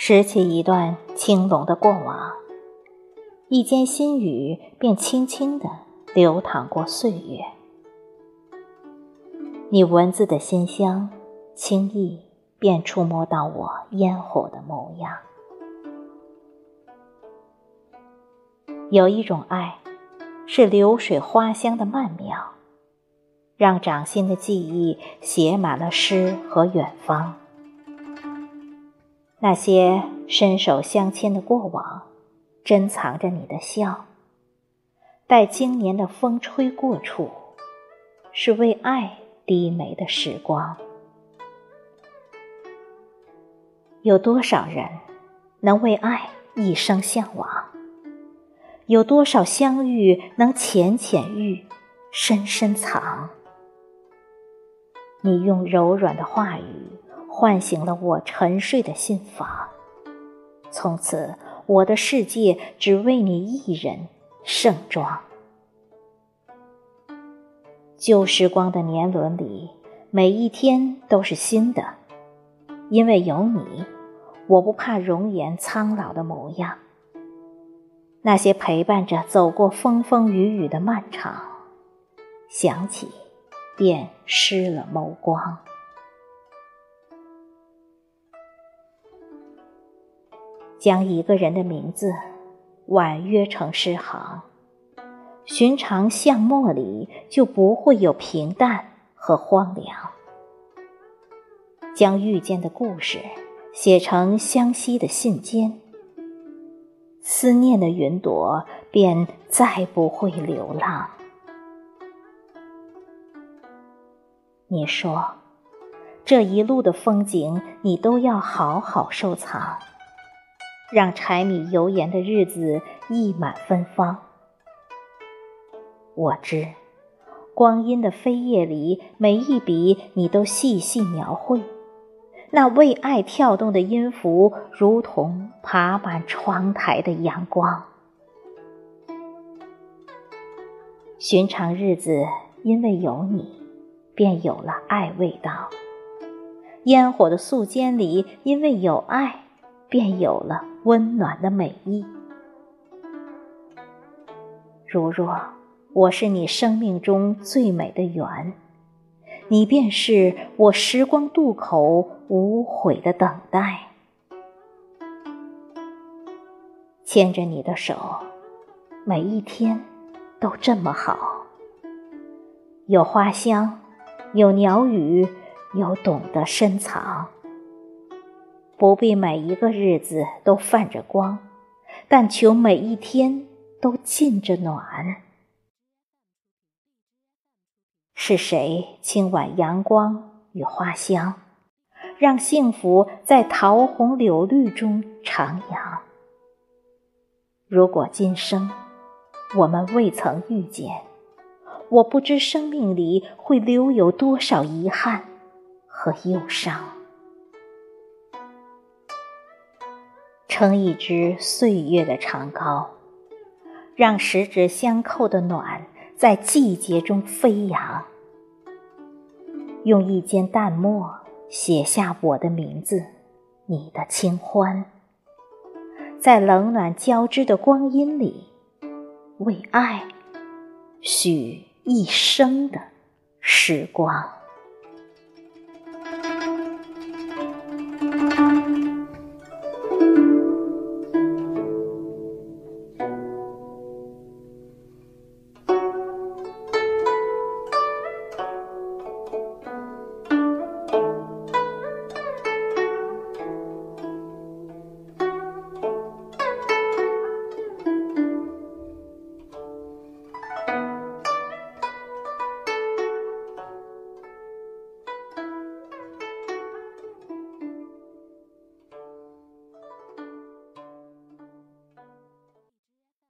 拾起一段青龙的过往，一间心语便轻轻地流淌过岁月。你文字的馨香，轻易便触摸到我烟火的模样。有一种爱，是流水花香的曼妙，让掌心的记忆写满了诗和远方。那些伸手相牵的过往，珍藏着你的笑。待经年的风吹过处，是为爱低眉的时光。有多少人能为爱一生向往？有多少相遇能浅浅遇，深深藏？你用柔软的话语。唤醒了我沉睡的心房，从此我的世界只为你一人盛装。旧时光的年轮里，每一天都是新的，因为有你，我不怕容颜苍老的模样。那些陪伴着走过风风雨雨的漫长，想起，便湿了眸光。将一个人的名字婉约成诗行，寻常巷陌里就不会有平淡和荒凉。将遇见的故事写成相惜的信笺，思念的云朵便再不会流浪。你说，这一路的风景，你都要好好收藏。让柴米油盐的日子溢满芬芳。我知，光阴的飞页里，每一笔你都细细描绘。那为爱跳动的音符，如同爬满窗台的阳光。寻常日子，因为有你，便有了爱味道。烟火的素笺里，因为有爱。便有了温暖的美意。如若我是你生命中最美的缘，你便是我时光渡口无悔的等待。牵着你的手，每一天都这么好。有花香，有鸟语，有懂得深藏。不必每一个日子都泛着光，但求每一天都浸着暖。是谁轻挽阳光与花香，让幸福在桃红柳绿中徜徉？如果今生我们未曾遇见，我不知生命里会留有多少遗憾和忧伤。撑一支岁月的长篙，让十指相扣的暖在季节中飞扬。用一笺淡墨写下我的名字，你的清欢，在冷暖交织的光阴里，为爱许一生的时光。